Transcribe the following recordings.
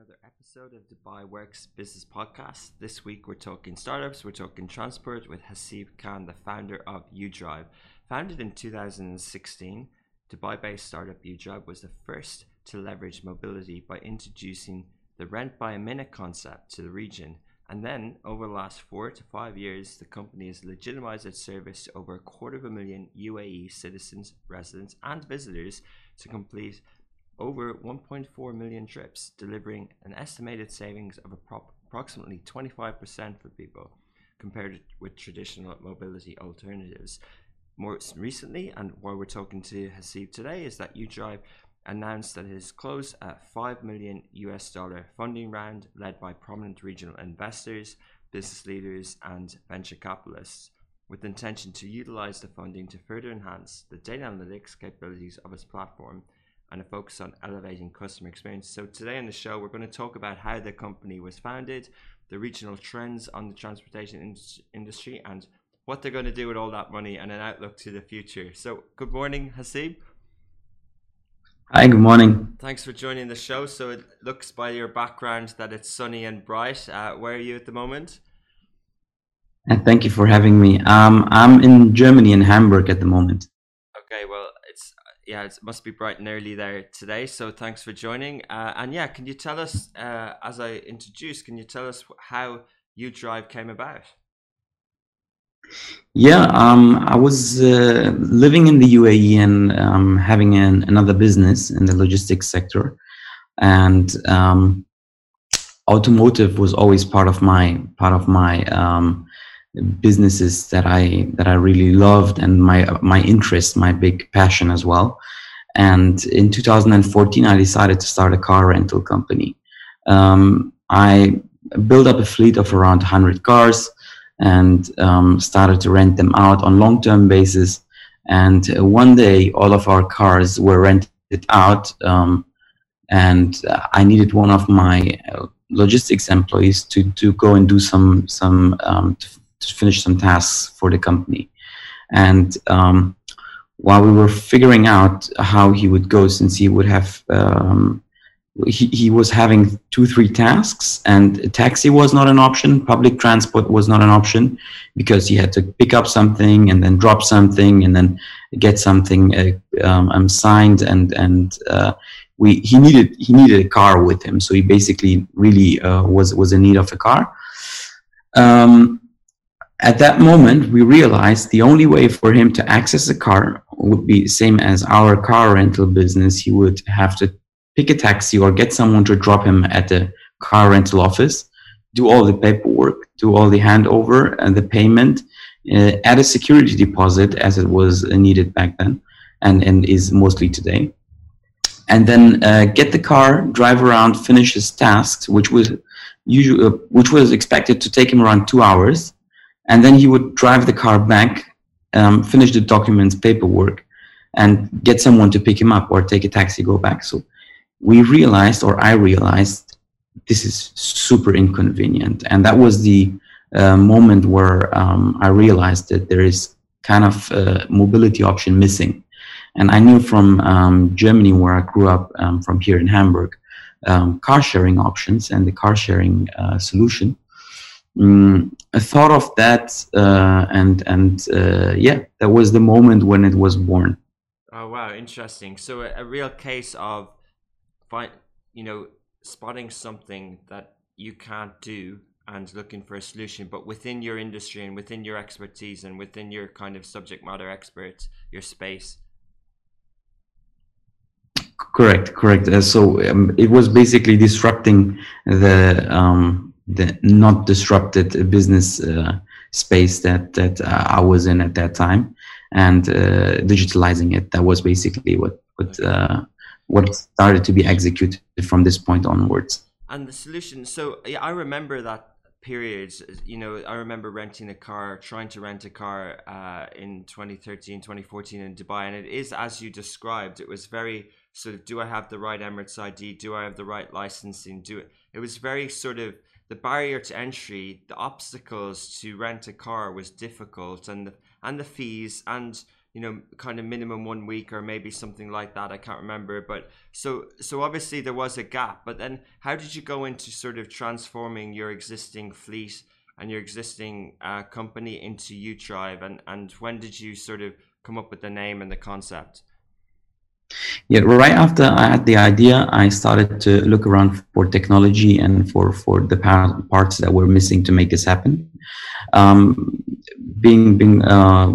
Another episode of Dubai Works Business Podcast. This week we're talking startups, we're talking transport with Hasib Khan, the founder of UDrive. Founded in 2016, Dubai based startup UDrive was the first to leverage mobility by introducing the rent by a minute concept to the region. And then, over the last four to five years, the company has legitimized its service to over a quarter of a million UAE citizens, residents, and visitors to complete over 1.4 million trips, delivering an estimated savings of approximately 25% for people compared with traditional mobility alternatives. More recently, and why we're talking to Hasib today, is that UDrive announced that it has closed a 5 million US dollar funding round led by prominent regional investors, business leaders, and venture capitalists, with the intention to utilize the funding to further enhance the data analytics capabilities of its platform and a focus on elevating customer experience. So today on the show, we're going to talk about how the company was founded, the regional trends on the transportation in- industry, and what they're going to do with all that money and an outlook to the future. So good morning, Hasib. Hi, good morning. Thanks for joining the show. So it looks by your background that it's sunny and bright. Uh, where are you at the moment? And thank you for having me. Um, I'm in Germany, in Hamburg at the moment. Yeah, it must be bright and early there today. So thanks for joining. Uh, and yeah, can you tell us, uh, as I introduced, can you tell us how UDrive came about? Yeah, um, I was uh, living in the UAE and um, having an, another business in the logistics sector, and um, automotive was always part of my part of my um, businesses that I that I really loved and my my interest, my big passion as well. And in 2014, I decided to start a car rental company. Um, I built up a fleet of around 100 cars and um, started to rent them out on long-term basis. And one day, all of our cars were rented out, um, and I needed one of my uh, logistics employees to to go and do some some um, to, finish some tasks for the company. And um, while we were figuring out how he would go, since he would have um, he, he was having two three tasks and a taxi was not an option public transport was not an option because he had to pick up something and then drop something and then get something uh, um, um, signed and and uh, we he needed he needed a car with him so he basically really uh, was was in need of a car um, at that moment we realized the only way for him to access a car would be same as our car rental business he would have to pick a taxi or get someone to drop him at the car rental office, do all the paperwork, do all the handover and the payment, uh, add a security deposit as it was needed back then and, and is mostly today. And then uh, get the car, drive around, finish his tasks, which was usually, uh, which was expected to take him around two hours. And then he would drive the car back, um, finish the documents, paperwork, and get someone to pick him up or take a taxi, go back. So we realized, or I realized, this is super inconvenient. And that was the uh, moment where um, I realized that there is kind of a mobility option missing. And I knew from um, Germany, where I grew up, um, from here in Hamburg, um, car sharing options and the car sharing uh, solution. Mm, I thought of that, uh, and and uh, yeah, that was the moment when it was born. Oh wow, interesting. So a, a real case of find you know spotting something that you can't do and looking for a solution, but within your industry and within your expertise and within your kind of subject matter experts, your space. Correct, correct. Uh, so um, it was basically disrupting the um, the not disrupted business uh, space that that uh, I was in at that time, and uh, digitalizing it. That was basically what what what started to be executed from this point onwards. And the solution. So yeah, I remember that periods you know i remember renting a car trying to rent a car uh, in 2013 2014 in dubai and it is as you described it was very sort of do i have the right emirates id do i have the right licensing do it it was very sort of the barrier to entry the obstacles to rent a car was difficult and the, and the fees and you know kind of minimum one week or maybe something like that i can't remember but so so obviously there was a gap but then how did you go into sort of transforming your existing fleet and your existing uh, company into udrive and and when did you sort of come up with the name and the concept yeah right after i had the idea i started to look around for technology and for for the parts that were missing to make this happen um, being being uh,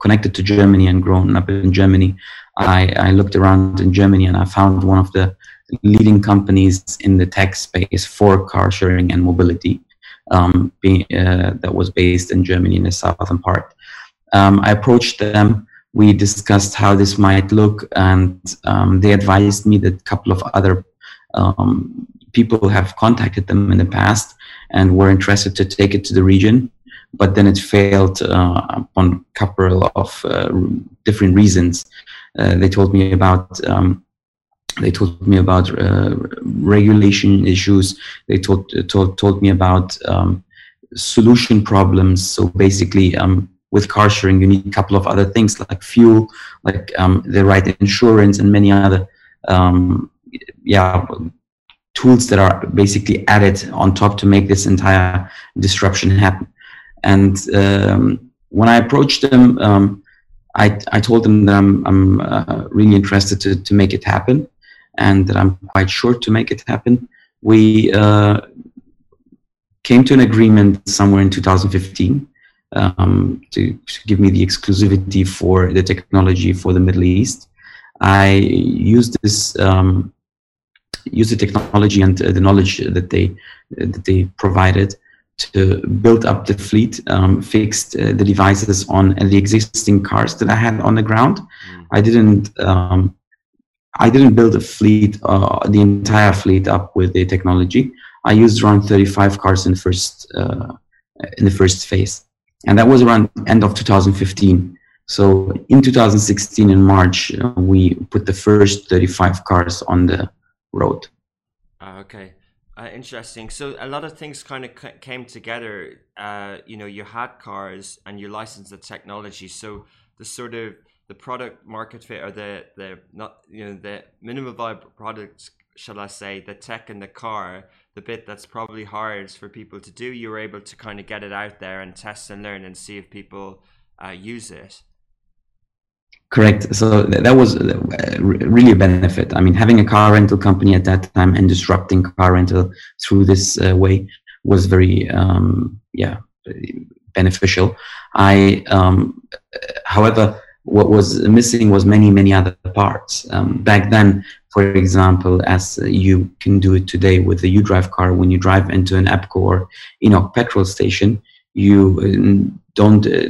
connected to Germany and grown up in Germany, I, I looked around in Germany and I found one of the leading companies in the tech space for car sharing and mobility um, being, uh, that was based in Germany in the southern part. Um, I approached them. We discussed how this might look, and um, they advised me that a couple of other um, people have contacted them in the past and were interested to take it to the region but then it failed uh, on a couple of uh, different reasons. Uh, they told me about um, they told me about regulation issues. They told told told me about um, solution problems. So basically, um, with car sharing, you need a couple of other things like fuel, like um, the right insurance, and many other, um, yeah, tools that are basically added on top to make this entire disruption happen. And um, when I approached them, um, I, I told them that I'm, I'm uh, really interested to, to make it happen and that I'm quite sure to make it happen. We uh, came to an agreement somewhere in 2015 um, to, to, give me the exclusivity for the technology for the Middle East. I used this um, use the technology and uh, the knowledge that they that they provided to build up the fleet, um, fixed uh, the devices on the existing cars that I had on the ground. Mm. I didn't. Um, I didn't build a fleet, uh, the entire fleet up with the technology. I used around 35 cars in the first uh, in the first phase, and that was around end of 2015. So in 2016, in March, uh, we put the first 35 cars on the road. Ah, okay. Uh, interesting. So a lot of things kind of c- came together. Uh, you know, you had cars and you licensed the technology. So the sort of the product market fit or the the not you know the minimum viable products, shall I say, the tech in the car, the bit that's probably hard for people to do. You were able to kind of get it out there and test and learn and see if people uh, use it. Correct. So that was uh, really a benefit. I mean, having a car rental company at that time and disrupting car rental through this uh, way was very, um, yeah, beneficial. I, um, however, what was missing was many, many other parts. Um, back then, for example, as you can do it today with the UDrive car, when you drive into an EPPCO or ENOC petrol station, you uh, don't uh,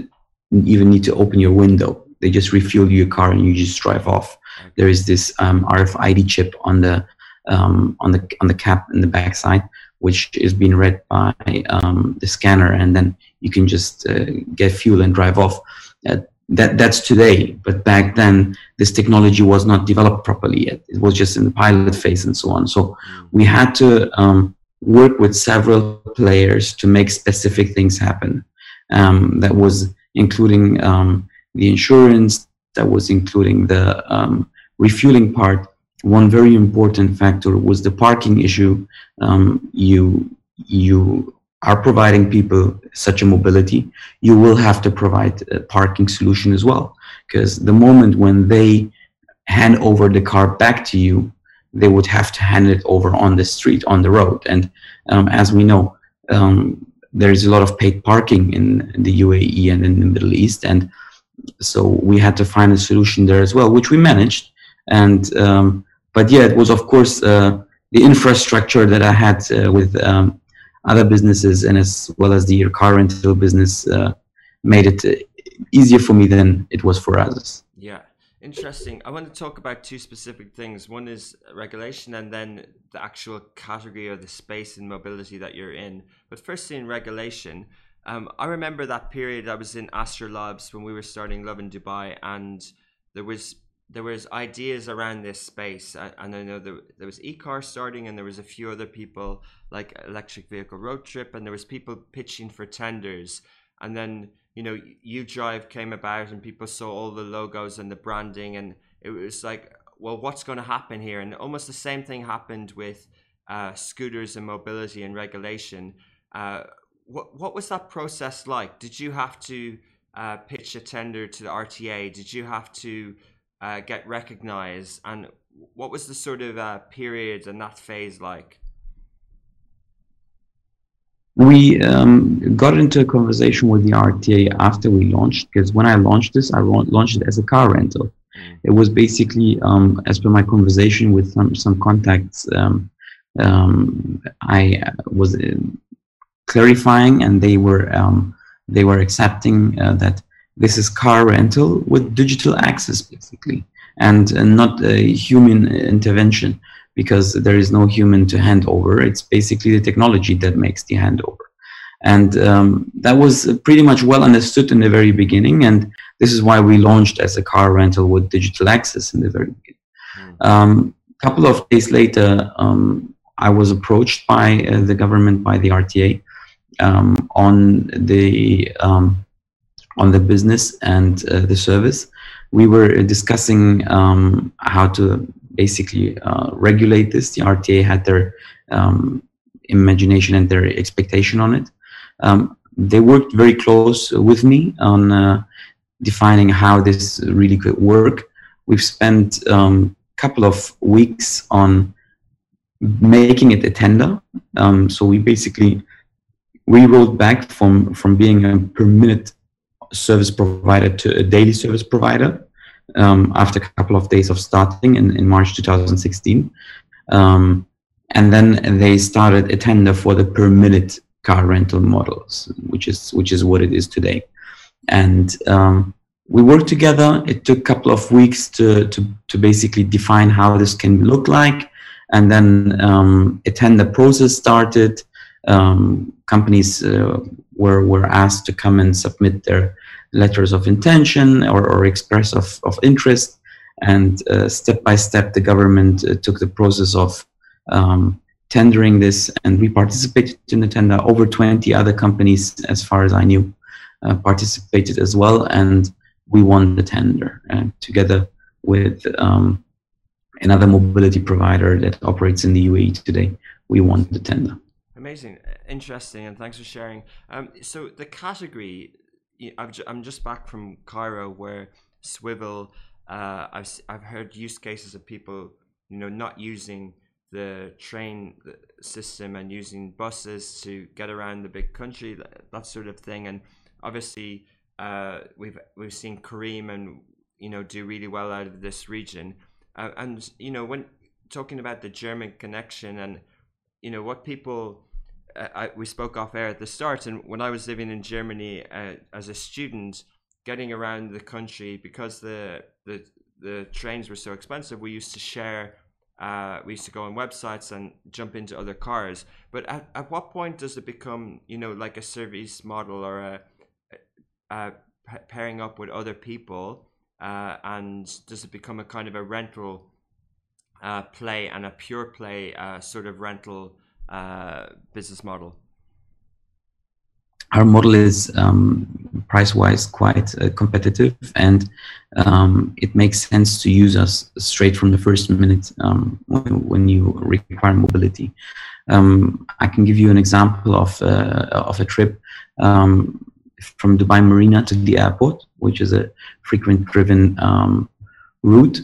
even need to open your window they just refuel your car and you just drive off. There is this um, RFID chip on the um, on the on the cap in the backside, which is being read by um, the scanner, and then you can just uh, get fuel and drive off. Uh, that that's today, but back then this technology was not developed properly yet. It was just in the pilot phase and so on. So mm. we had to um, work with several players to make specific things happen. Um, that was including um, the insurance, that was including the um, refueling part. One very important factor was the parking issue. Um, you you are providing people such a mobility, you will have to provide a parking solution as well. Because the moment when they hand over the car back to you, they would have to hand it over on the street, on the road. And um, as we know, um, there is a lot of paid parking in, the UAE and in the Middle East. And so we had to find a solution there as well, which we managed. And um, but yeah, it was of course uh, the infrastructure that I had uh, with um, other businesses and as well as the car rental business uh, made it uh, easier for me than it was for others. Yeah, interesting. I want to talk about two specific things. One is regulation, and then the actual category or the space and mobility that you're in. But firstly, in regulation, um, I remember that period. I was in AstroLabs when we were starting Lovin Dubai, and there was there was ideas around this space and I know there, there was ekar starting and there was a few other people like electric vehicle road trip and there was people pitching for tenders. And then you know UDrive came about and people saw all the logos and the branding and it was like well what's going to happen here? And almost the same thing happened with uh, scooters and mobility and regulation. Uh, what, what was that process like? Did you have to uh, pitch a tender to the RTA did you have to uh, get recognized and what was the sort of uh, period and that phase like we um, got into a conversation with the RTA after we launched because when I launched this, I launched it as a car rental. Mm. It was basically, um, as per my conversation with some, some contacts, um, um I was uh, clarifying, and they were um, they were accepting uh, that this is car rental with digital access, basically, and, and not a human intervention because there is no human to hand over. It's basically the technology that makes the handover. And um, that was pretty much well understood in the very beginning. And this is why we launched as a car rental with digital access in the very beginning. A mm. um, couple of days later, um, I was approached by uh, the government, by the RTA, um, on the um, on the business and uh, the service. We were discussing um, how to basically uh, regulate this. The RTA had their um, imagination and their expectation on it. Um, they worked very close with me on uh, defining how this really could work. We've spent a um, couple of weeks on making it a tender. Um, so we basically rolled back from from being a per minute service provider to a daily service provider um, after a couple of days of starting in, in March 2016. Um, and then they started a tender for the per minute car rental models, which is which is what it is today. And um, we worked together. It took a couple of weeks to, to, to basically define how this can look like. And then um, a tender process started. Um, companies uh, were, were asked to come and submit their letters of intention or, or express of, of interest. And uh, step by step, the government uh, took the process of um, tendering this, and we participated in the tender. Over 20 other companies, as far as I knew, uh, participated as well, and we won the tender uh, together with um, another mobility provider that operates in the UAE today. We won the tender. Amazing, interesting, and thanks for sharing. Um, so the category i am just back from Cairo where Swvl. Uh, I've I've heard use cases of people you know not using the train system and using buses to get around the big country that, that sort of thing and obviously uh, we've we've seen Careem and you know do really well out of this region uh, and you know when talking about the German connection and you know what people I, we spoke off air at the start, and when I was living in Germany uh, as a student, getting around the country because the the the trains were so expensive, we used to share. Uh, we used to go on websites and jump into other cars. But at, at what point does it become, you know, like a service model or a, a pairing up with other people, uh, and does it become a kind of a rental uh, play and a pure play uh, sort of rental uh, business model? Our model is um, price-wise quite uh, competitive, and um, it makes sense to use us straight from the first minute um, when, when, you require mobility. Um, I can give you an example of uh, of a trip um, from Dubai Marina to the airport, which is a frequent driven um, route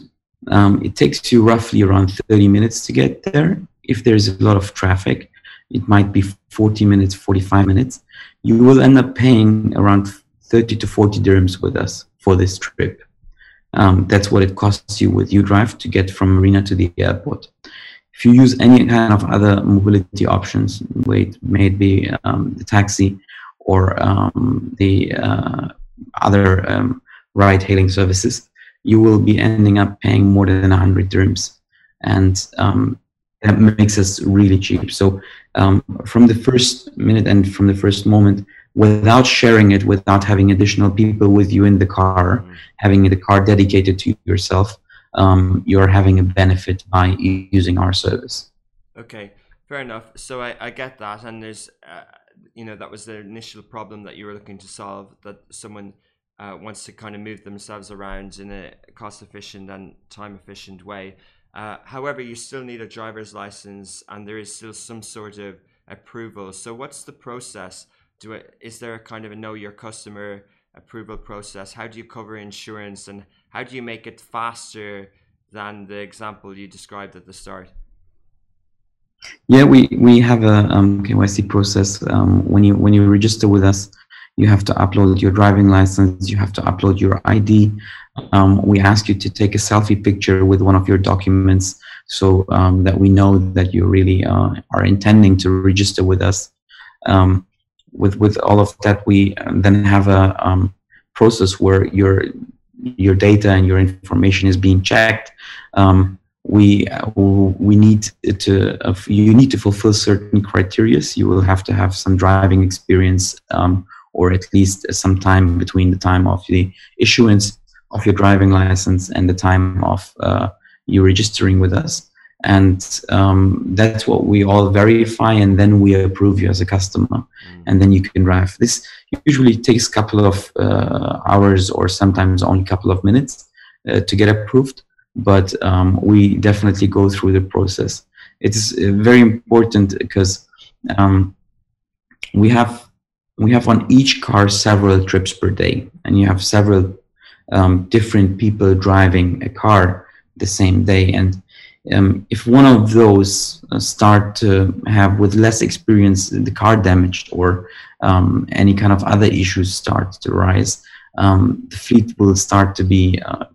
it takes you roughly around 30 minutes to get there. If there's a lot of traffic, it might be 40 minutes, 45 minutes. You will end up paying around 30 to 40 dirhams with us for this trip. Um, that's what it costs you with UDrive to get from Marina to the airport. If you use any kind of other mobility options, wait, may it be um, the taxi or um, the uh, other um, ride-hailing services, you will be ending up paying more than 100 dirhams, and um, that makes us really cheap. So um, from the first minute and from the first moment, without sharing it, without having additional people with you in the car, mm-hmm. having the car dedicated to yourself, um, you're having a benefit by using our service. Okay, fair enough. So I, I get that, and there's, uh, you know, that was the initial problem that you were looking to solve. That someone uh, wants to kind of move themselves around in a cost efficient and time efficient way. Uh, however, you still need a driver's license, and there is still some sort of approval. So, what's the process? Do it, is there a kind of a know your customer approval process? How do you cover insurance, and how do you make it faster than the example you described at the start? Yeah, we we have a um, KYC process. Um, when you when you register with us, you have to upload your driving license. You have to upload your ID. Um, we ask you to take a selfie picture with one of your documents so um, that we know that you really uh, are intending to register with us. Um, with with all of that, we uh, then have a um, process where your your data and your information is being checked. Um, we uh, we need to uh, you need to fulfill certain criteria. You will have to have some driving experience, um, or at least some time between the time of the issuance of your driving license and the time of uh, you registering with us. And um, that's what we all verify and then we approve you as a customer. Mm. and then you can drive. This usually takes a couple of uh, hours or sometimes only a couple of minutes uh, to get approved. But um, we definitely go through the process. It's uh, very important because um, we have we have on each car several trips per day and you have several um, different people driving a car the same day. And um, if one of those uh, start to have with less experience the car damaged or um, any kind of other issues start to rise um, the fleet will start to be uh,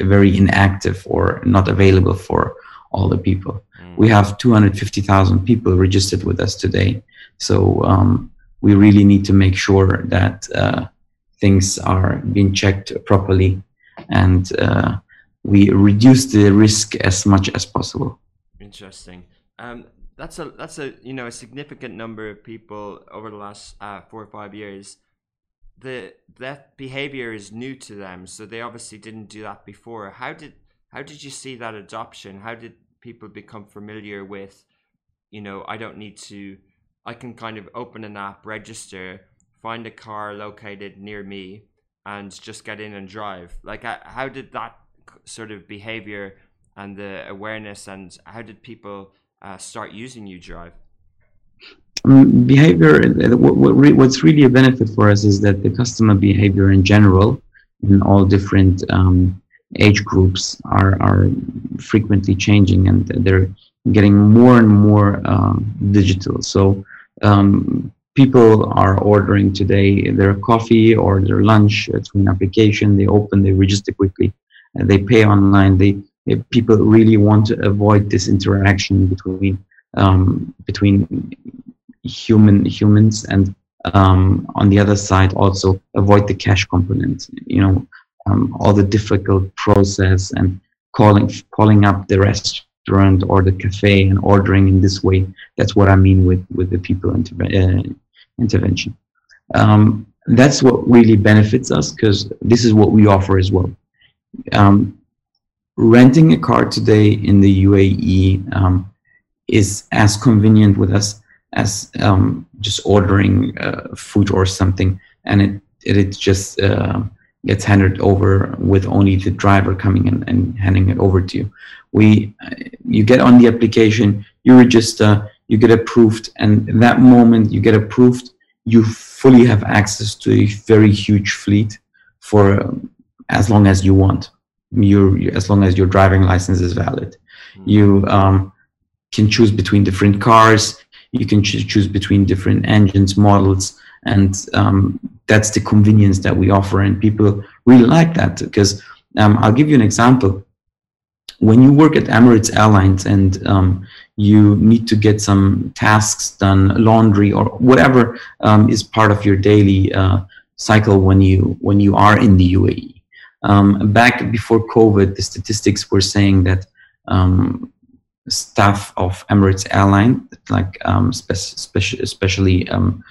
very inactive or not available for all the people. Mm. we have 250000 people registered with us today. So um, we really need to make sure that uh, things are being checked properly and uh, we reduce the risk as much as possible. Interesting. Um, that's a that's a you know a significant number of people over the last uh, four or five years. The that behavior is new to them, so they obviously didn't do that before. How did how did you see that adoption? How did people become familiar with, you know, I don't need to, I can kind of open an app, register, find a car located near me, and just get in and drive. Like, how did that sort of behavior and the awareness and how did people uh, start using UDrive? Um, behavior, uh, what, what what's really a benefit for us is that the customer behavior in general, in all different um, age groups, are, are frequently changing and they're getting more and more uh, digital. So um, people are ordering today their coffee or their lunch through an application. They open, they register quickly, they pay online. They, people really want to avoid this interaction between um, between human humans and um, on the other side also avoid the cash component. You know, um, all the difficult process and calling calling up the restaurant or the cafe and ordering in this way. That's what I mean with with the people interve- uh, intervention. Um, that's what really benefits us because this is what we offer as well um, renting a car today in the UAE um, is as convenient with us as um, just ordering uh, food or something, and it it, just uh, gets handed over with only the driver coming in and handing it over to you. We uh, you get on the application, you register, you get approved, and that moment you get approved, you fully have access to a very huge fleet for um, as long as you want. you as long as your driving license is valid. Mm. You um, can choose between different cars. You can choo- choose between different engines, models, and um, that's the convenience that we offer. And people really like that because um, I'll give you an example. When you work at Emirates Airlines and um, you need to get some tasks done, laundry or whatever um, is part of your daily uh, cycle when you when you are in the UAE. Um, back before COVID, the statistics were saying that um, staff of Emirates Airline, like um, spe- speci- especially um,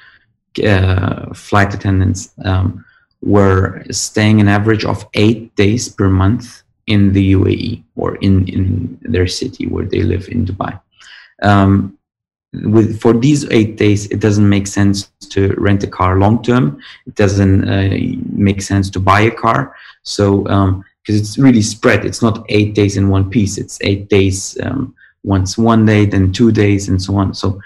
uh, flight attendants, um, were staying an average of eight days per month in the UAE or in, in their city where they live in Dubai. Um, with for these eight days, it doesn't make sense to rent a car long term. It doesn't uh, make sense to buy a car. So because it's really spread, it's not eight days in one piece. It's eight days um, once one day, then two days, and so on. So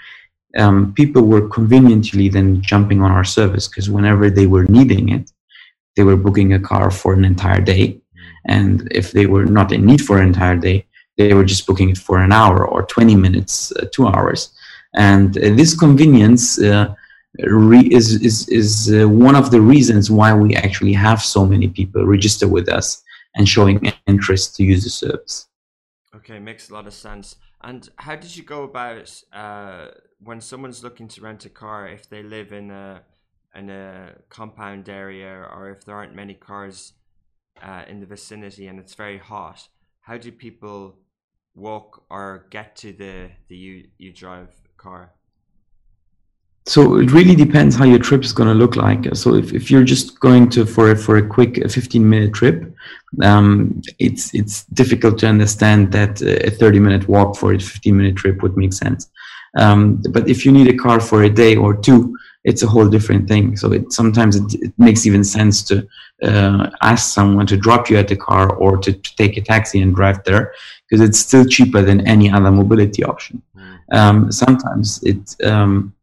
um, people were conveniently then jumping on our service because whenever they were needing it, they were booking a car for an entire day. And if they were not in need for an entire day, they were just booking it for an hour or 20 minutes, uh, two hours. And uh, this convenience uh, re- is, is, is uh, one of the reasons why we actually have so many people register with us and showing interest to use the service. Okay, makes a lot of sense. And how did you go about uh, when someone's looking to rent a car? If they live in a in a compound area, or if there aren't many cars uh, in the vicinity and it's very hot, how do people walk or get to the the you you drive car? So it really depends how your trip is going to look like. So if, if you're just going to for a, for a quick 15 minute trip, um, it's it's difficult to understand that a 30 minute walk for a 15 minute trip would make sense. Um, but if you need a car for a day or two, it's a whole different thing. So it sometimes it, it makes even sense to uh, ask someone to drop you at the car or to, to take a taxi and drive there because it's still cheaper than any other mobility option. Um, sometimes it um,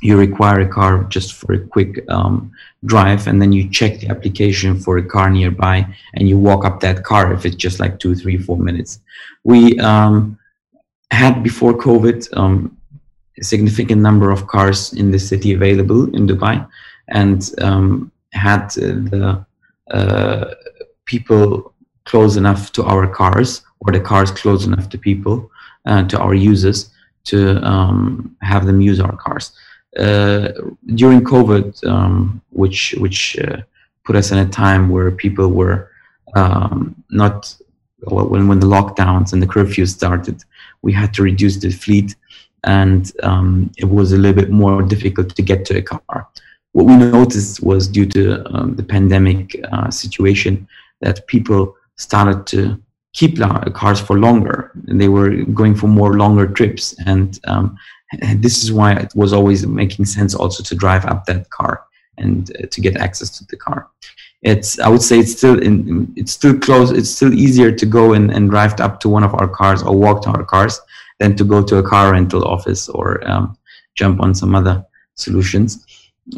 you require a car just for a quick um, drive and then you check the application for a car nearby and you walk up that car if it's just like two three four minutes. We um, had before covid um, a significant number of cars in the city available in dubai and um, had the uh, people close enough to our cars or the cars close enough to people uh, to our users to um, have them use our cars during COVID, um, which which uh, put us in a time where people were um, not when when the lockdowns and the curfews started, we had to reduce the fleet, and um, it was a little bit more difficult to get to a car. What we noticed was due to um, the pandemic uh, situation that people started to keep cars for longer, they were going for more longer trips, and um, and this is why it was always making sense also to drive up that car and uh, to get access to the car. It's i would say it's still in it's still close it's still easier to go and, and drive up to one of our cars or walk to our cars than to go to a car rental office or um, jump on some other solutions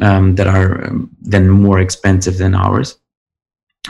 um, that are um, then more expensive than ours.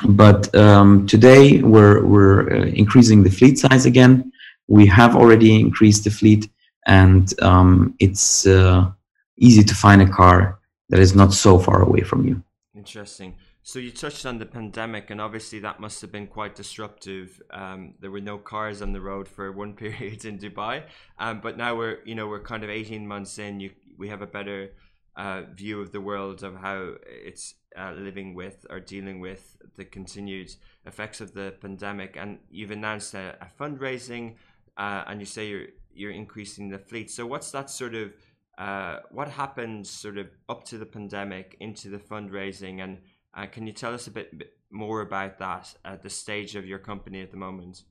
But um, today we're we're uh, increasing the fleet size again. We have already increased the fleet and um, it's uh, easy to find a car that is not so far away from you. Interesting. So you touched on the pandemic, and obviously that must have been quite disruptive. Um, there were no cars on the road for one period in Dubai, um, but now we're you know we're kind of eighteen months in. You we have a better uh, view of the world of how it's uh, living with or dealing with the continued effects of the pandemic, and you've announced a, a fundraising, uh, and you say you're you're increasing the fleet. So what's that sort of uh, what happened sort of up to the pandemic into the fundraising and uh, can you tell us a bit, bit, more about that at the stage of your company at the moment?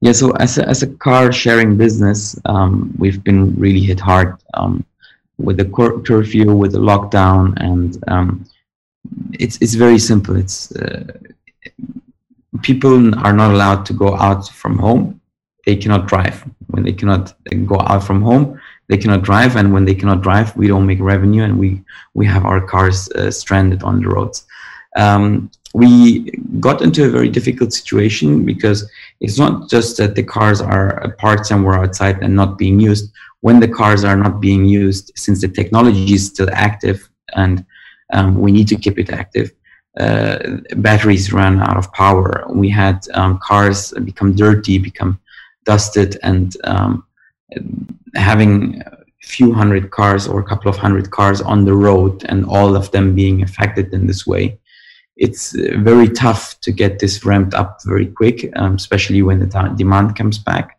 Yeah, so as a, as a car sharing business, um, we've been really hit hard um, with the cur- curfew, with the lockdown, and um, it's it's very simple. It's uh, people are not allowed to go out from home. They cannot drive when they cannot go out from home they cannot drive and when they cannot drive we don't make revenue and we we have our cars uh, stranded on the roads um, we got into a very difficult situation because it's not just that the cars are parked somewhere outside and not being used. When the cars are not being used, since the technology is still active and um, we need to keep it active, uh, batteries run out of power. We had um, cars become dirty, become dusted, and um, having a few hundred cars or a couple of hundred cars on the road and all of them being affected in this way it's uh, very tough to get this ramped up very quick, um, especially when the demand comes back.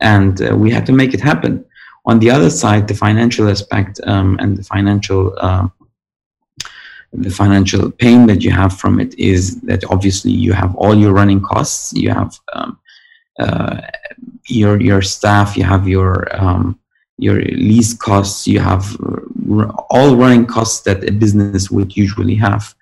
And uh, we had to make it happen. On the other side, the financial aspect um, and the financial uh, the financial pain that you have from it is that obviously you have all your running costs, you have um, uh, your your staff, you have your um, your lease costs, you have uh, all running costs that a business would usually have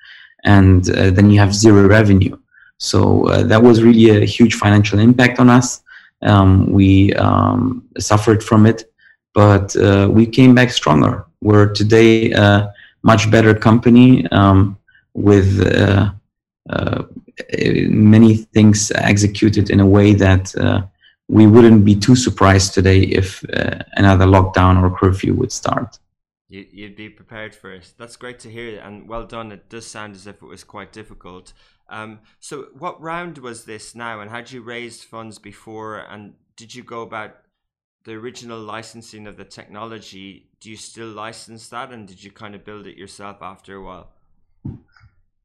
and uh, then you have zero revenue. So uh, that was really a huge financial impact on us. Um, we um, suffered from it, but uh, we came back stronger. We're today a much better company um, with uh, uh, many things executed in a way that uh, we wouldn't be too surprised today if another lockdown or curfew would start you, you'd be prepared for it. That's great to hear, and well done. It does sound as if it was quite difficult. Um, so, what round was this now, and had you raised funds before? And did you go about the original licensing of the technology? Do you still license that, and did you kind of build it yourself after a while?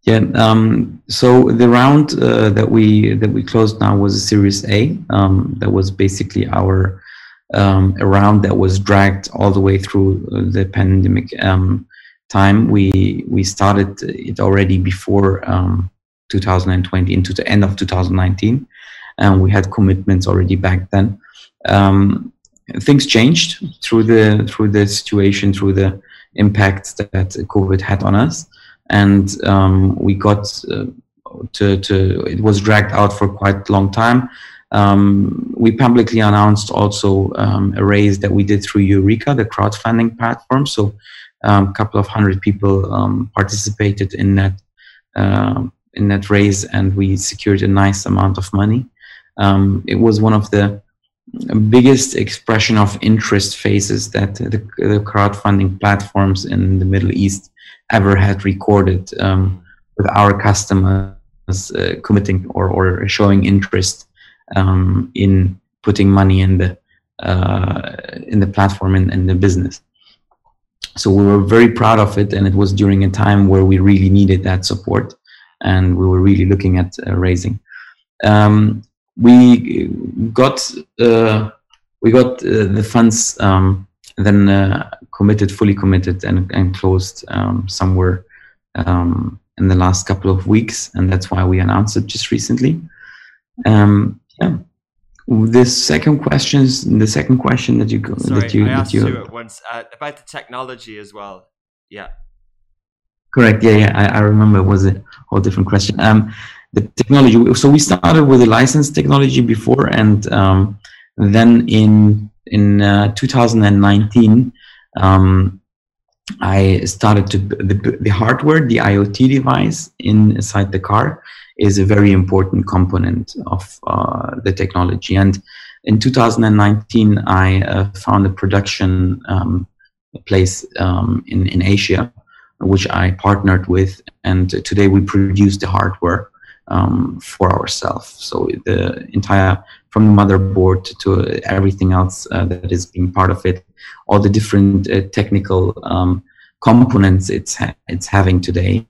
Yeah. Um, so the round uh, that we that we closed now was a Series A. Um, that was basically our um, around that was dragged all the way through the pandemic um, time. We we started it already before um, 2020 into the end of 2019, and we had commitments already back then. Um, things changed through the through the situation, through the impact that COVID had on us, and um, we got. Uh, to, to it was dragged out for quite a long time um, we publicly announced also um, a raise that we did through Eureeca, the crowdfunding platform. So um, a couple of hundred people um, participated in that uh, in that raise, and we secured a nice amount of money. It was one of the biggest expression of interest phases that the, the crowdfunding platforms in the Middle East ever had recorded, um, with our customers uh, committing or, or showing interest um, in putting money in the uh, in the platform and, the business. So we were very proud of it, and it was during a time where we really needed that support, and we were really looking at uh, raising. Um, we got uh, we got uh, the funds um, then uh, committed, fully committed, and, and closed um, somewhere um, in the last couple of weeks, and that's why we announced it just recently. Um, yeah. The second question is the second question that you Sorry, that you I asked that you, once uh, about the technology as well. Yeah. Correct. Yeah, yeah. I, I remember it was a whole different question. Um, the technology. So we started with the license technology before, and um, then in in uh, 2019, um, I started to the, the hardware, the IoT device inside the car is a very important component of uh, the technology. And in 2019, I uh, found a production um, place um, in, in Asia, which I partnered with. And today we produce the hardware um, for ourselves. So the entire, from the motherboard to everything else uh, that is being part of it, all the different uh, technical um, components it's, ha- it's having today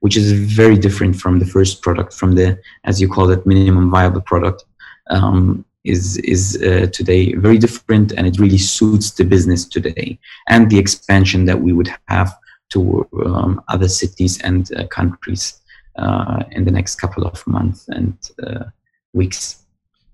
which is very different from the first product, from the, as you call it, minimum viable product, um, is, is uh, today very different and it really suits the business today and the expansion that we would have to um, other cities and uh, countries uh, in the next couple of months and uh, weeks.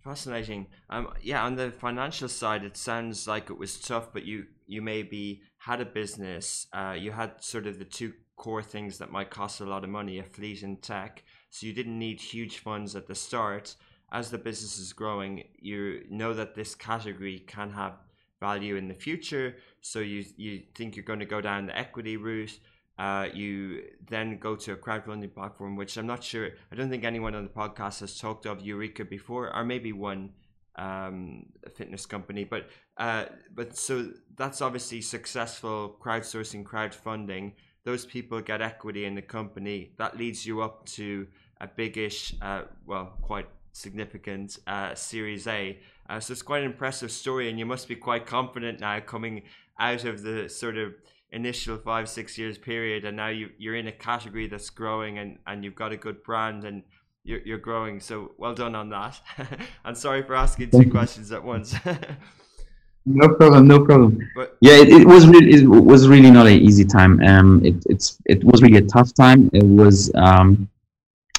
Fascinating. Um, yeah, on the financial side, it sounds like it was tough, but you you maybe had a business. Uh, you had sort of the two core things that might cost a lot of money, a fleet and tech. So you didn't need huge funds at the start. As the business is growing, you know that this category can have value in the future. So you you think you're going to go down the equity route. Uh, you then go to a crowdfunding platform, which I'm not sure. I don't think anyone on the podcast has talked of Eureeca before, or maybe one um, fitness company. But uh, but so that's obviously successful crowdsourcing, crowdfunding. Those people get equity in the company. That leads you up to a biggish, uh, well, quite significant uh, Series A. Uh, so it's quite an impressive story, and you must be quite confident now coming out of the sort of initial five six years period, and now you you're in a category that's growing, and and you've got a good brand, and you're you're growing. So well done on that. and sorry for asking two questions at once. no problem, no problem. But, yeah, it, it, was really it was really not an easy time. Um, it it's it was really a tough time. It was um,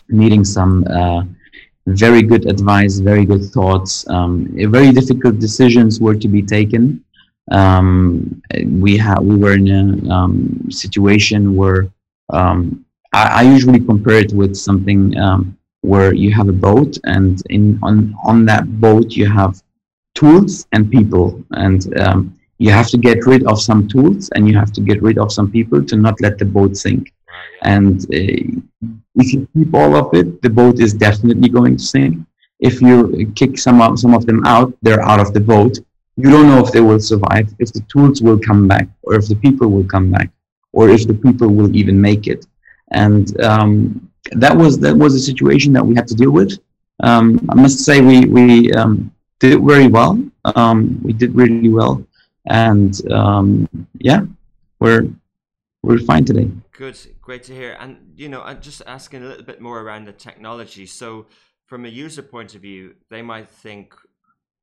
needing some. Uh, very good advice, very good thoughts. Um, very difficult decisions were to be taken. Um, we had we were in a um, situation where um, I, I, usually compare it with something um, where you have a boat, and in on on that boat you have tools and people, and um, you have to get rid of some tools and you have to get rid of some people to not let the boat sink. And uh, if you keep all of it, the boat is definitely going to sink. If you kick some of, some of them out, they're out of the boat. You don't know if they will survive, if the tools will come back, or if the people will come back, or if the people will even make it. And um, that was that was a situation that we had to deal with. Um, I must say we we um, did very well. Um, we did really well, and um, yeah, we're we're fine today. Good, great to hear. And you know, I'm just asking a little bit more around the technology. So, from a user point of view, they might think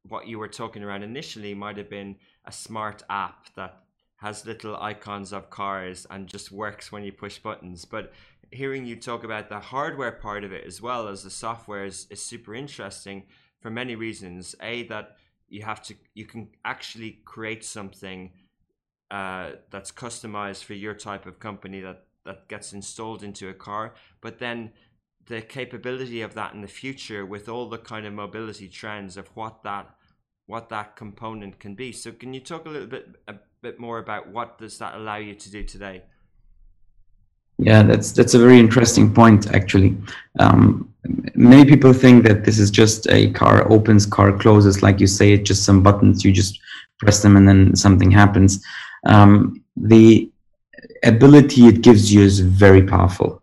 what you were talking around initially might have been a smart app that has little icons of cars and just works when you push buttons. But hearing you talk about the hardware part of it as well as the software is, is super interesting for many reasons. A that you have to you can actually create something uh, that's customized for your type of company that that gets installed into a car but then the capability of that in the future with all the kind of mobility trends of what that what that component can be. So can you talk a little bit a bit more about what does that allow you to do today? Yeah that's that's a very interesting point actually. Um, many people think that this is just a car opens car closes. Like you say it's just some buttons. You just press them and then something happens. Um, the ability it gives you is very powerful.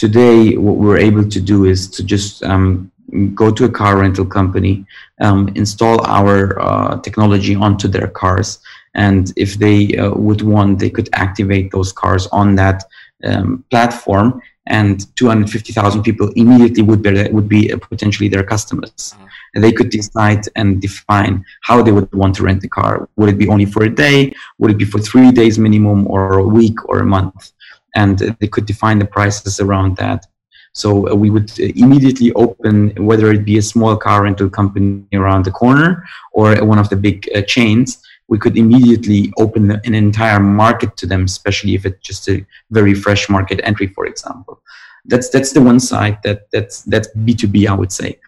Today, what we're able to do is to just um, go to a car rental company, um, install our uh, technology onto their cars, and if they uh, would want, they could activate those cars on that um, platform, and 250,000 people immediately would be would be potentially their customers. Uh-huh they could decide and define how they would want to rent the car. Would it be only for a day? Would it be for three days minimum, or a week, or a month? And they could define the prices around that. So uh, we would uh, immediately open, whether it be a small car rental company around the corner or one of the big uh, chains, we could immediately open an entire market to them, especially if it's just a very fresh market entry, for example. That's that's the one side that that's that's B two B, I would say.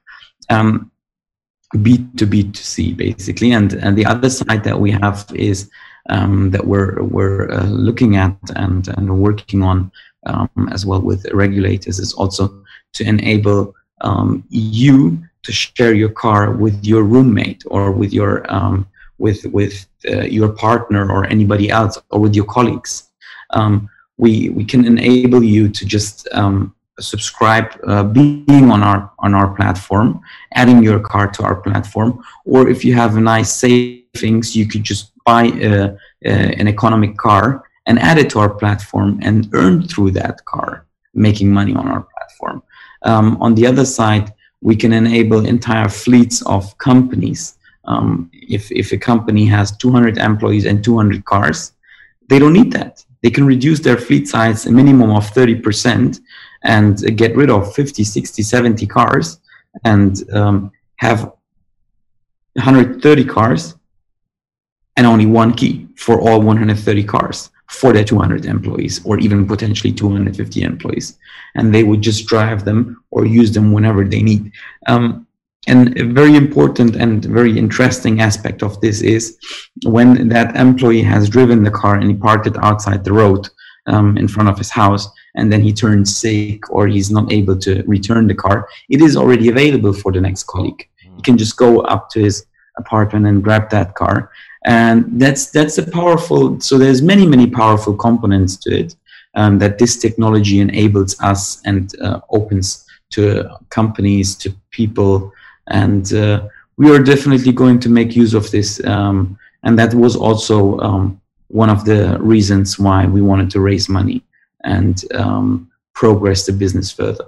Um, B two B to C basically, and and the other side that we have is um, that we're we're uh, looking at and and working on um, as well with regulators is also to enable um, you to share your car with your roommate or with your um, with with uh, your partner or anybody else or with your colleagues. Um, we we can enable you to just um, subscribe uh, being on our on our platform adding your car to our platform or if you have nice savings you could just buy a, a, an economic car and add it to our platform and earn through that car making money on our platform. Um, on the other side we can enable entire fleets of companies. Um, if, if a company has 200 employees and 200 cars they don't need that. They can reduce their fleet size a minimum of 30% and get rid of 50, 60, 70 cars and um, have 130 cars and only one key for all 130 cars for their 200 employees or even potentially 250 employees and they would just drive them or use them whenever they need um, and a very important and very interesting aspect of this is when that employee has driven the car and he parked it outside the road um, in front of his house and then he turns sick or he's not able to return the car, it is already available for the next colleague. He can just go up to his apartment and grab that car. And that's that's a powerful. So there's many many powerful components to it um, that this technology enables us and uh, opens to companies to people, and uh, we are definitely going to make use of this. Um, and that was also um, one of the reasons why we wanted to raise money and um, progress the business further.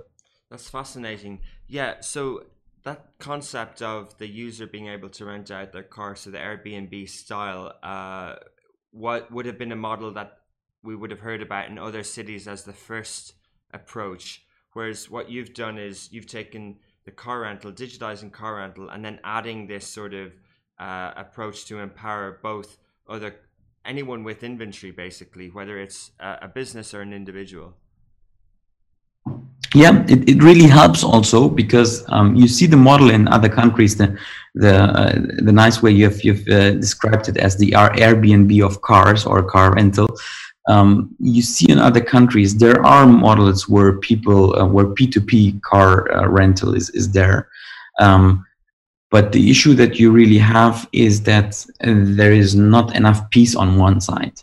That's fascinating. Yeah. So that concept of the user being able to rent out their car, so the Airbnb style, uh, what would have been a model that we would have heard about in other cities as the first approach. Whereas what you've done is you've taken the car rental, digitizing car rental, and then adding this sort of uh, approach to empower both other anyone with inventory basically whether it's a, a business or an individual yeah it, it really helps also because um, you see the model in other countries the the uh, the nice way you've you've uh, described it as the airbnb of cars or car rental um, you see in other countries there are models where people uh, where p2p car uh, rental is is there um, but the issue that you really have is that uh, there is not enough peace on one side.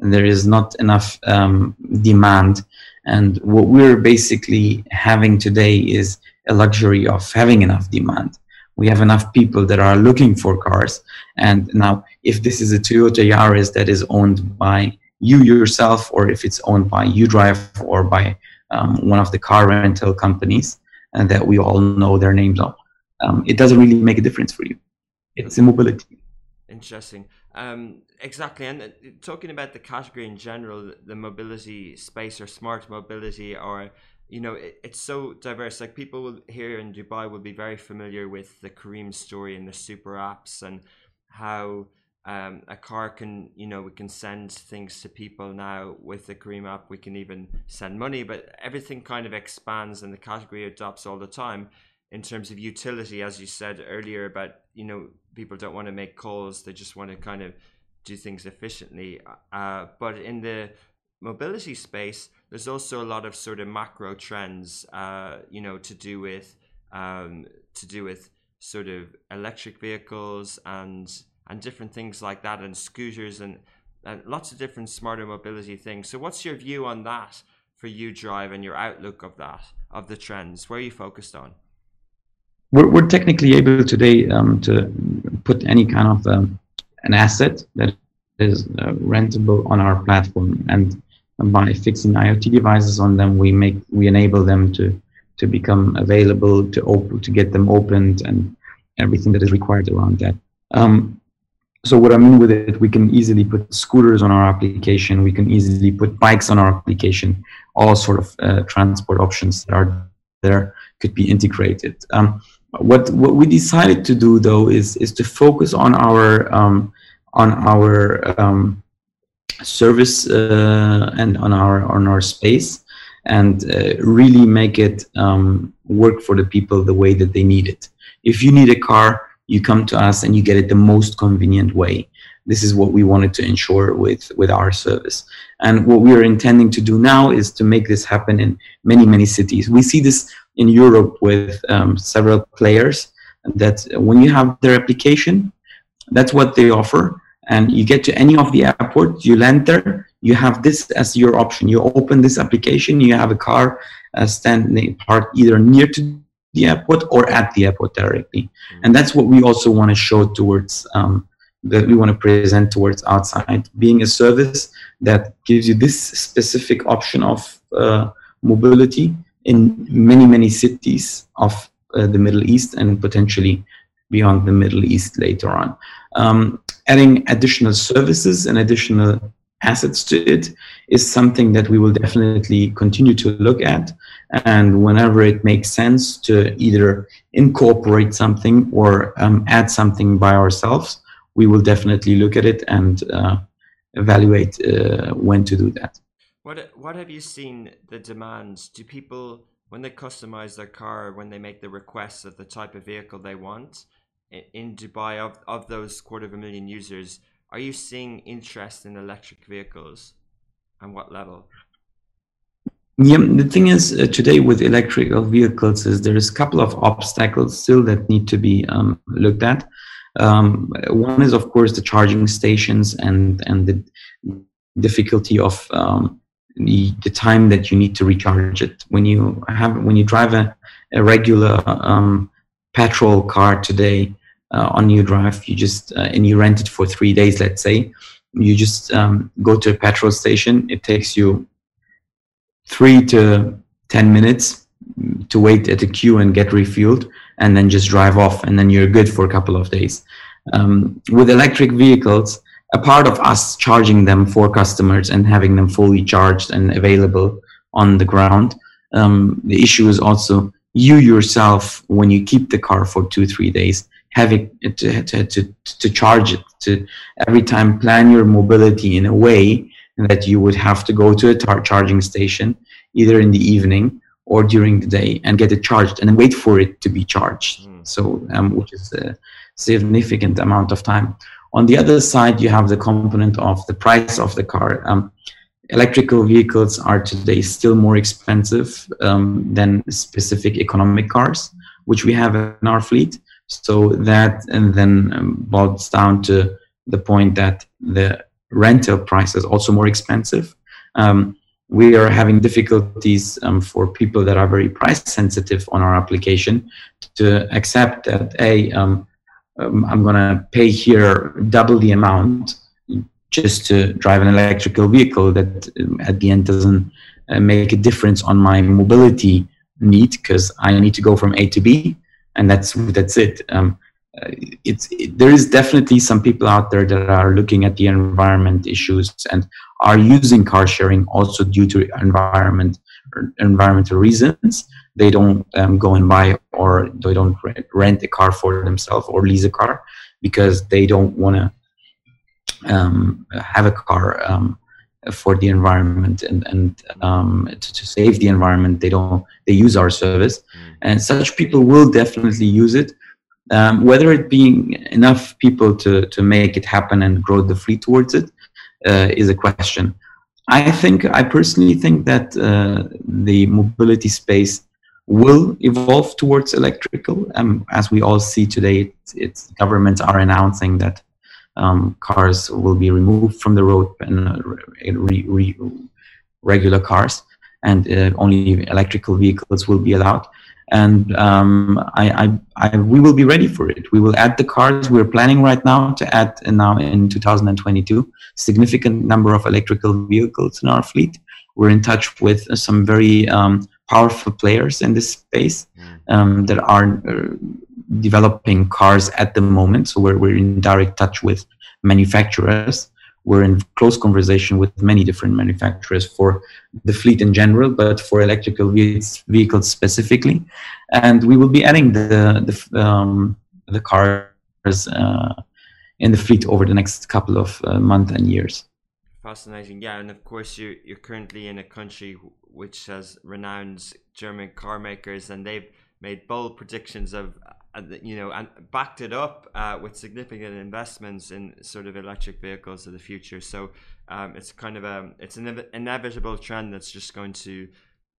There is not enough um, demand. And what we're basically having today is a luxury of having enough demand. We have enough people that are looking for cars. And now, if this is a Toyota Yaris that is owned by you yourself, or if it's owned by UDrive or by um, one of the car rental companies, and that we all know their names of, um, it doesn't really make a difference for you. It's immobility. Interesting. Um, exactly. And uh, talking about the category in general, the mobility space or smart mobility, or you know, it, it's so diverse. Like people will, here in Dubai will be very familiar with the Careem story and the super apps and how um, a car can, you know, we can send things to people now with the Careem app. We can even send money, but everything kind of expands and the category adopts all the time in terms of utility, as you said earlier about you know people don't want to make calls; they just want to kind of do things efficiently. Uh, but in the mobility space, there's also a lot of sort of macro trends, uh, you know, to do with um, to do with sort of electric vehicles and and different things like that, and scooters and, and lots of different smarter mobility things. So, what's your view on that for UDrive, and your outlook of that of the trends? Where are you focused on? we're, we're technically able today um, to put any kind of um, an asset that is uh, rentable on our platform and by fixing IoT devices on them we make we enable them to to become available to open to get them opened and everything that is required around that um, so what I mean with it, we can easily put scooters on our application. We can easily put bikes on our application. All sort of uh, transport options that are there could be integrated. Um, what what we decided to do though is is to focus on our um, on our um, service uh, and on our on our space and uh, really make it um, work for the people the way that they need it. If you need a car, you come to us and you get it the most convenient way. This is what we wanted to ensure with with our service. And what we are intending to do now is to make this happen in many many cities. We see this in Europe with um, several players that when you have their application, that's what they offer. And you get to any of the airports, you land there, you have this as your option. You open this application, you have a car uh, standing either near to the airport or at the airport directly. And that's what we also want to show towards, um, that we want to present towards outside, being a service that gives you this specific option of uh, mobility in many, many cities of uh, the Middle East and potentially beyond the Middle East later on. Um, adding additional services and additional assets to it is something that we will definitely continue to look at. And whenever it makes sense to either incorporate something or um, add something by ourselves, we will definitely look at it and uh, evaluate uh, when to do that. What what have you seen the demands? Do people when they customize their car, when they make the requests of the type of vehicle they want in Dubai of, of those quarter of a million users, are you seeing interest in electric vehicles? and what level? Yeah, the thing is uh, today with electrical vehicles is there's a couple of obstacles still that need to be um, looked at. Um, one is of course the charging stations and and the difficulty of um, the, the time that you need to recharge it. When you have when you drive a, a regular um, petrol car today uh, on your drive, you just uh, and you rent it for three days, let's say, you just um, go to a petrol station. It takes you three to 10 minutes to wait at a queue and get refueled and then just drive off and then you're good for a couple of days. Um, with electric vehicles, a part of us charging them for customers and having them fully charged and available on the ground. Um, the issue is also you yourself, when you keep the car for two, three days, having to, to, to, to charge it, to every time plan your mobility in a way that you would have to go to a tar- charging station either in the evening or during the day and get it charged and then wait for it to be charged. Mm. So, um, which is a significant amount of time. On the other side, you have the component of the price of the car. Um, electrical vehicles are today still more expensive um, than specific economic cars, which we have in our fleet. So that and then um, boils down to the point that the rental price is also more expensive. Um, we are having difficulties um, for people that are very price sensitive on our application to accept that a um, um, I'm going to pay here double the amount just to drive an electrical vehicle that um, at the end doesn't uh, make a difference on my mobility need because I need to go from A to B and that's that's it. Um, uh, it's it, there is definitely some people out there that are looking at the environment issues and are using car sharing also due to environment environmental reasons. They don't um, go and buy or they don't rent a car for themselves or lease a car because they don't want to um, have a car um, for the environment and, and um, to, to, save the environment. They don't. They use our service, mm. and such people will definitely use it um, whether it being enough people to, to make it happen and grow the fleet towards it uh, is a question. I think, I personally think that uh, the mobility space will evolve towards electrical. Um, as we all see today, it's, it's governments are announcing that um, cars will be removed from the road and uh, re, re, regular cars, and uh, only electrical vehicles will be allowed and um, I, I, I, we will be ready for it. We will add the cars. We're planning right now to add uh, now in 2022 significant number of electrical vehicles in our fleet. We're in touch with some very um, powerful players in this space mm. um, that are uh, developing cars at the moment. So we're, we're in direct touch with manufacturers we're in close conversation with many different manufacturers for the fleet in general, but for electrical vehicles specifically. And we will be adding the the, um, the cars uh, in the fleet over the next couple of uh, months and years. Fascinating, yeah, and of course you you're currently in a country which has renowned German car makers, and they've made bold predictions of you know, and backed it up uh, with significant investments in sort of electric vehicles of the future. So um, it's kind of a it's an inevitable trend that's just going to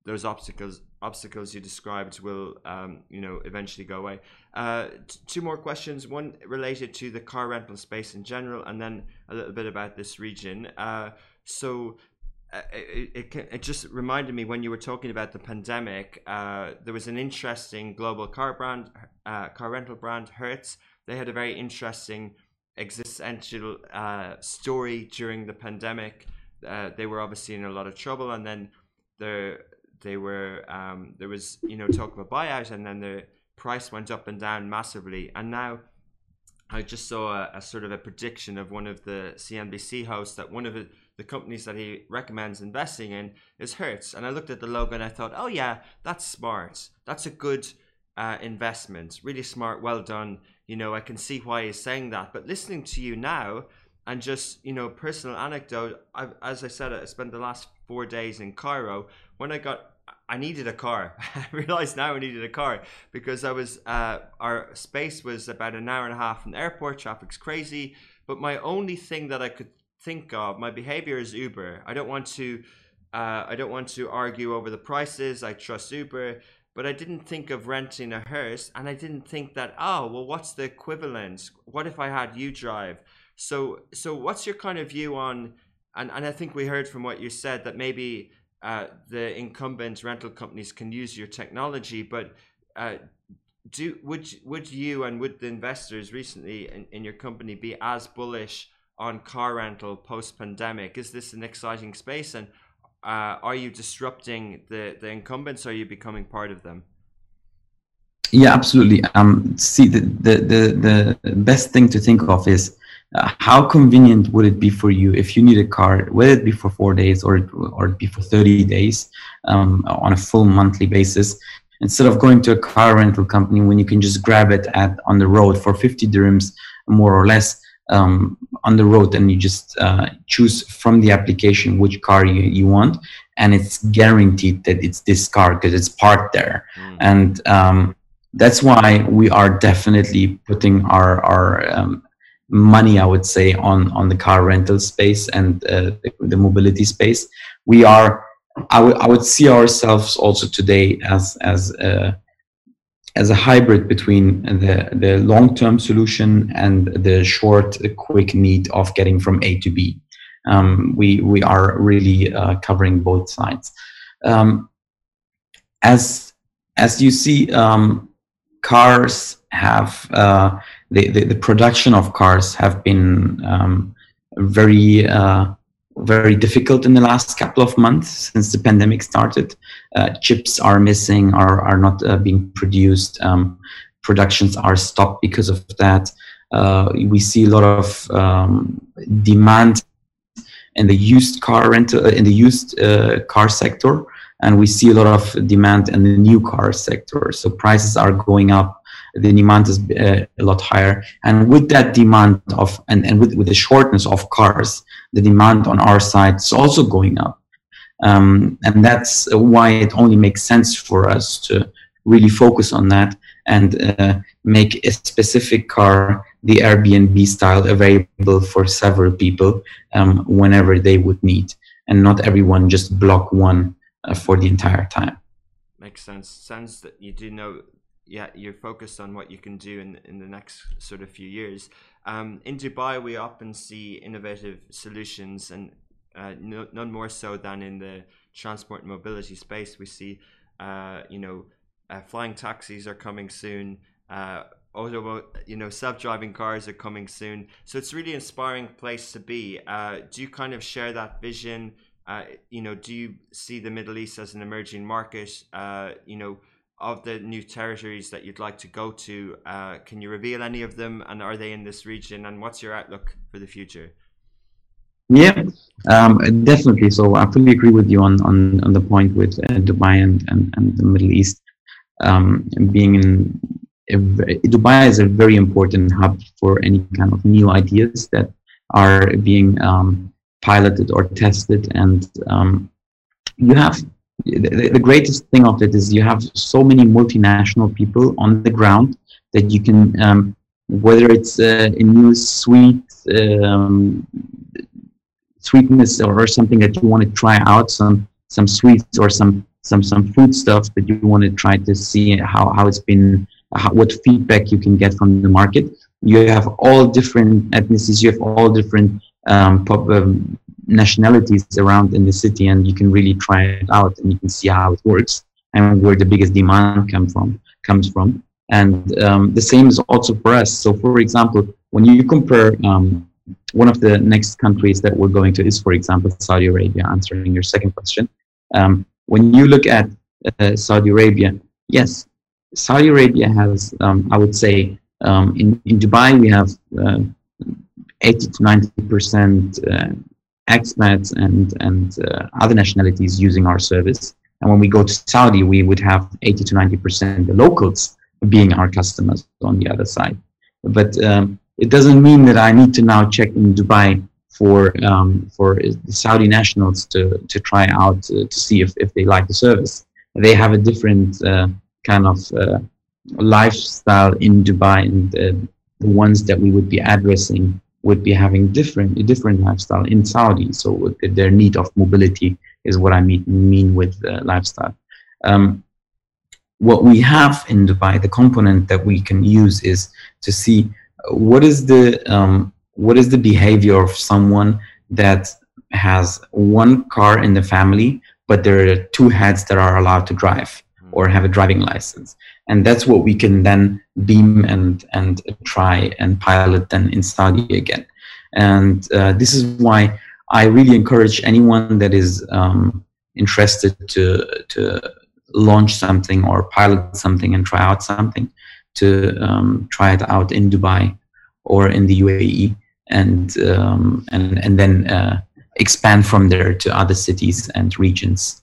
those obstacles obstacles you described will um, you know eventually go away. Uh, t- two more questions. One related to the car rental space in general, and then a little bit about this region. Uh, so uh, it, it, it, just reminded me when you were talking about the pandemic, uh, there was an interesting global car brand, uh, car rental brand, Hertz. They had a very interesting existential uh, story during the pandemic. Uh, they were obviously in a lot of trouble, and then there they were um, there was you know talk of a buyout, and then the price went up and down massively, and now. I just saw a, a sort of a prediction of one of the CNBC hosts that one of the the companies that he recommends investing in is Hertz. And I looked at the logo and I thought, oh yeah, that's smart. That's a good uh, investment. Really smart, well done. You know, I can see why he's saying that. But listening to you now and just, you know, personal anecdote, I've, as I said, I spent the last four days in Cairo. When I got I needed a car. I realized now I needed a car because I was uh, our space was about an hour and a half from the airport. Traffic's crazy, but my only thing that I could think of my behavior is Uber. I don't want to uh, I don't want to argue over the prices. I trust Uber, but I didn't think of renting a Hertz, and I didn't think that oh well, what's the equivalent? What if I had UDrive? So so what's your kind of view on? And and I think we heard from what you said that maybe uh, the incumbent rental companies can use your technology, but uh, do would would you and would the investors recently in, in your company be as bullish on car rental post pandemic? Is this an exciting space, and uh, are you disrupting the the incumbents? Or are you becoming part of them? Yeah, absolutely. Um, see, the, the the the best thing to think of is uh, how convenient would it be for you if you need a car, whether it be for four days or or it be for thirty days um, on a full monthly basis, instead of going to a car rental company when you can just grab it at on the road for 50 dirhams more or less um, on the road and you just uh, choose from the application which car you, you want and it's guaranteed that it's this car because it's parked there mm. and um, that's why we are definitely putting our our um, money i would say on on the car rental space and uh, the, the mobility space we are I would see ourselves also today as as a, as a hybrid between the the long term solution and the short quick need of getting from A to B. Um, we we are really uh, covering both sides. Um, as as you see, um, cars have uh, the, the, the production of cars have been um, very uh, very difficult in the last couple of months since the pandemic started. Uh, chips are missing, are, are not uh, being produced. Um, productions are stopped because of that. Uh, we see a lot of um, demand in the used car rental, uh, in the used uh, car sector, and we see a lot of demand in the new car sector. So prices are going up the demand is uh, a lot higher. And with that demand of, and, and with, with the shortness of cars, the demand on our side is also going up. Um, and that's why it only makes sense for us to really focus on that and uh, make a specific car the Airbnb style available for several people um, whenever they would need, and not everyone just block one uh, for the entire time. Makes sense. Sounds that you do know yeah, you're focused on what you can do in in the next sort of few years. Um, in Dubai, we often see innovative solutions, and uh, no, none more so than in the transport and mobility space. We see, uh, you know, uh, flying taxis are coming soon. Uh, auto, you know, self-driving cars are coming soon. So it's really inspiring place to be. Uh, do you kind of share that vision? Uh, you know, do you see the Middle East as an emerging market? you know of the new territories that you'd like to go to. Uh, can you reveal any of them, and are they in this region? And what's your outlook for the future? Yeah, um, definitely. So I fully agree with you on on, on the point with uh, Dubai and, and, and the Middle East um, being in. Dubai is a very important hub for any kind of new ideas that are being um, piloted or tested, and um, you have the, the, greatest thing of it is you have so many multinational people on the ground that you can, um, whether it's uh, a new sweet um, sweetness or, something that you want to try out, some some sweets or some some some food stuff that you want to try to see how how it's been, how, what feedback you can get from the market. You have all different ethnicities. You have all different um, pop, um, nationalities around in the city and you can really try it out and you can see how it works and where the biggest demand come from comes from. And um, the same is also for us. So for example when you compare um, one of the next countries that we're going to is for example saudi arabia answering your second question. Um, when you look at uh, saudi arabia yes saudi arabia has um, i would say um, in, in dubai we have uh, 80 to 90 percent uh, expats and and uh, other nationalities using our service. And when we go to Saudi, we would have 80 to 90 percent the locals being our customers on the other side. But um, it doesn't mean that I need to now check in Dubai for um, for the Saudi nationals to to try out uh, to see if, if they like the service. They have a different uh, kind of uh, lifestyle in Dubai, and uh, the ones that we would be addressing would be having different a different lifestyle in Saudi. So their need of mobility is what I mean mean with uh, lifestyle. Um, what we have in Dubai, the component that we can use is to see what is the um, what is the behavior of someone that has one car in the family, but there are two heads that are allowed to drive or have a driving license, and that's what we can then beam and and try and pilot then in Saudi again. And uh, this is why I really encourage anyone that is um, interested to to launch something or pilot something and try out something to um, try it out in Dubai or in the UAE and um, and and then uh, expand from there to other cities and regions.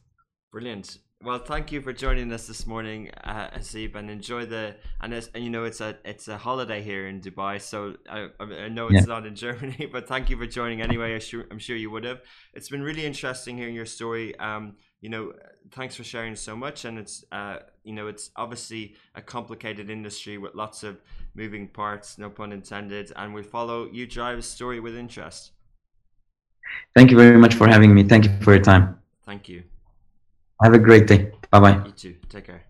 Brilliant. Well, thank you for joining us this morning, uh, Hasib, and enjoy the and, and you know it's a it's a holiday here in Dubai, so I, I know it's yeah. not in Germany, but thank you for joining anyway. I'm sure, I'm sure you would have. It's been really interesting hearing your story. Um, you know, thanks for sharing so much, and it's uh, you know it's obviously a complicated industry with lots of moving parts, no pun intended, and we follow UDrive's story with interest. Thank you very much for having me. Thank you for your time. Thank you. Have a great day. Bye bye. You too. Take care.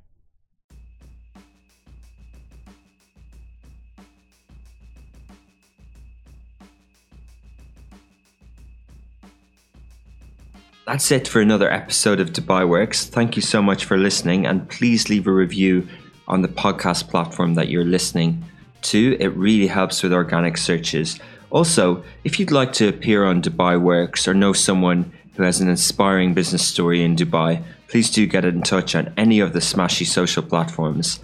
That's it for another episode of Dubai Works. Thank you so much for listening, and please leave a review on the podcast platform that you're listening to. It really helps with organic searches. Also, if you'd like to appear on Dubai Works or know someone who has an inspiring business story in Dubai, please do get in touch on any of the Smashi social platforms.